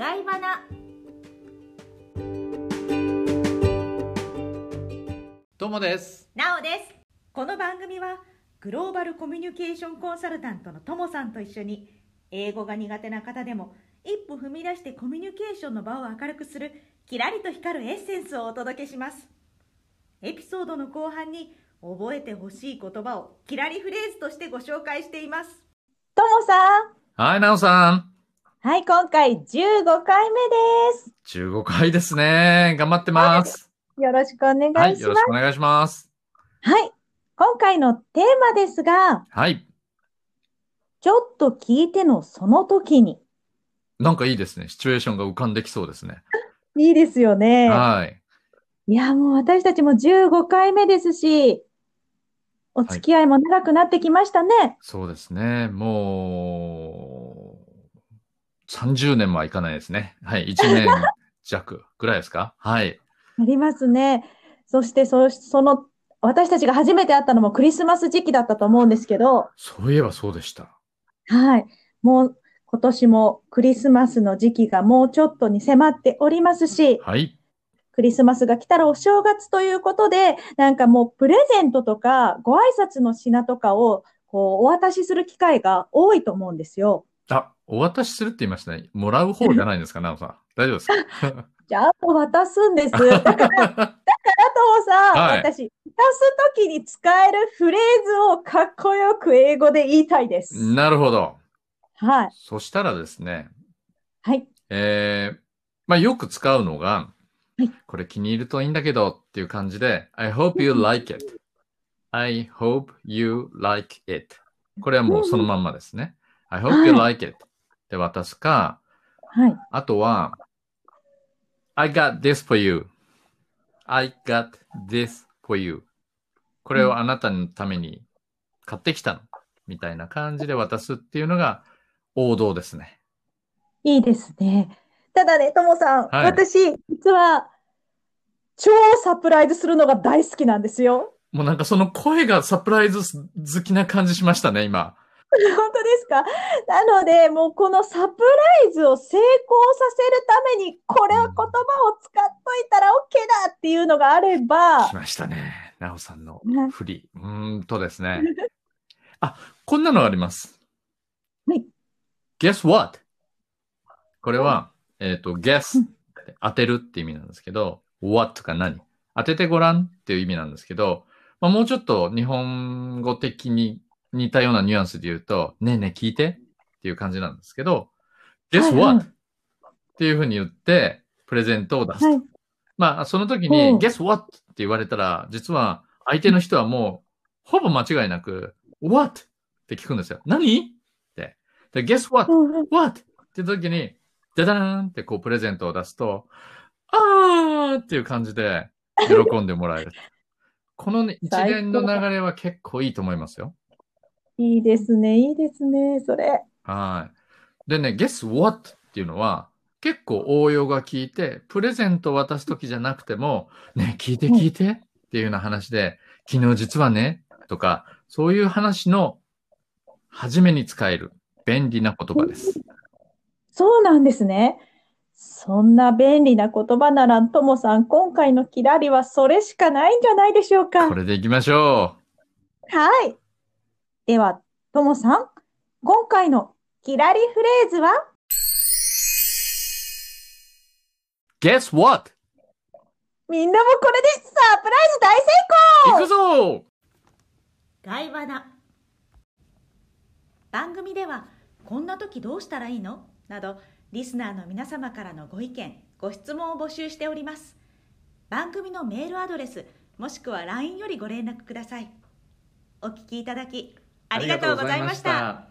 外バナどうもです。なおですこの番組はグローバルコミュニケーションコンサルタントのともさんと一緒に英語が苦手な方でも一歩踏み出してコミュニケーションの場を明るくするキラリと光るエッセンスをお届けしますエピソードの後半に覚えてほしい言葉をキラリフレーズとしてご紹介していますともさん。はい、なおさん。はい、今回15回目です。15回ですね。頑張ってます。よろしくお願はいい、します。よろしくお願いします。はい。今回のテーマですが、はい。ちょっと聞いてのその時に。なんかいいですね。シチュエーションが浮かんできそうですね。いいですよね。はい。いや、もう私たちも15回目ですし、お付き合いも長くなってきましたね。そうですね。もう、30年はいかないですね。はい。1年弱ぐらいですか？はい。ありますね。そしてそ、その、私たちが初めて会ったのもクリスマス時期だったと思うんですけど、そういえばそうでした。はい。もう今年もクリスマスの時期がもうちょっとに迫っておりますし、はい。クリスマスが来たらお正月ということで、なんかもうプレゼントとかご挨拶の品とかをこうお渡しする機会が多いと思うんですよ。あ、お渡しするって言いましたね。もらう方じゃないんですか、なおさん。大丈夫ですか？じゃあ渡すんです。だから、だからともさん、はい私、渡すときに使えるフレーズをかっこよく英語で言いたいです。なるほど。はい。そしたらですね、はい。えー、まあよく使うのが、はいこれ気に入るといいんだけどっていう感じで、I hope you like it. I hope you like it. これはもうそのまんまですね。I hope you は like it. で渡すか、はい。あとは、I got this for you. I got this for you. これをあなたのために買ってきたの。みたいな感じで渡すっていうのが王道ですね。いいですね。ただね、ともさん、はい私、実は、超サプライズするのが大好きなんですよ。もうなんかその声がサプライズ好きな感じしましたね、今。本当ですか？なので、もうこのサプライズを成功させるために、これを言葉を使っといたら OK だっていうのがあれば来、ましたね。なおさんのはい振り。うーんとですね。あ、こんなのあります。はい。Guess what? これは、えっ、と、guess うん当てるって意味なんですけど、what か何？当ててごらんっていう意味なんですけど、まあ、もうちょっと日本語的に似たようなニュアンスで言うと、ねえねえ聞いてっていう感じなんですけど、guess what? っていうふうに言って、プレゼントを出すと。はい。まあ、その時うに、ん guess what? って言われたら、実は相手の人はもう、ほぼ間違いなく、what? って聞くんですよ。何？って。で、guess what? what? って時に、ダダーンってこうプレゼントを出すと、あーっていう感じで喜んでもらえる。このね、一連の流れは結構いいと思いますよ。いいですね、いいですね、それ。はい。でね、guess what? っていうのは、結構応用が効いて、プレゼントを渡すときじゃなくても、ね、聞いて聞いてっていうような話で、昨日実はね、とか、そういう話の初めに使える便利な言葉です。そうなんですね。そんな便利な言葉なら、ともさん、今回のキラリはそれしかないんじゃないでしょうか。これでいきましょはい。では、ともさん、今回のキラリフレーズは？う。Guess what? みんなもこれでサプライズ大成行功くぞ！外バナ。番組ではこんな時どうしたらいいの？などリスナーの皆様からのご意見ご質問を募集しております。番組のメールアドレスもしくは LINE よりご連絡ください。お聞きいただきありがとうございました。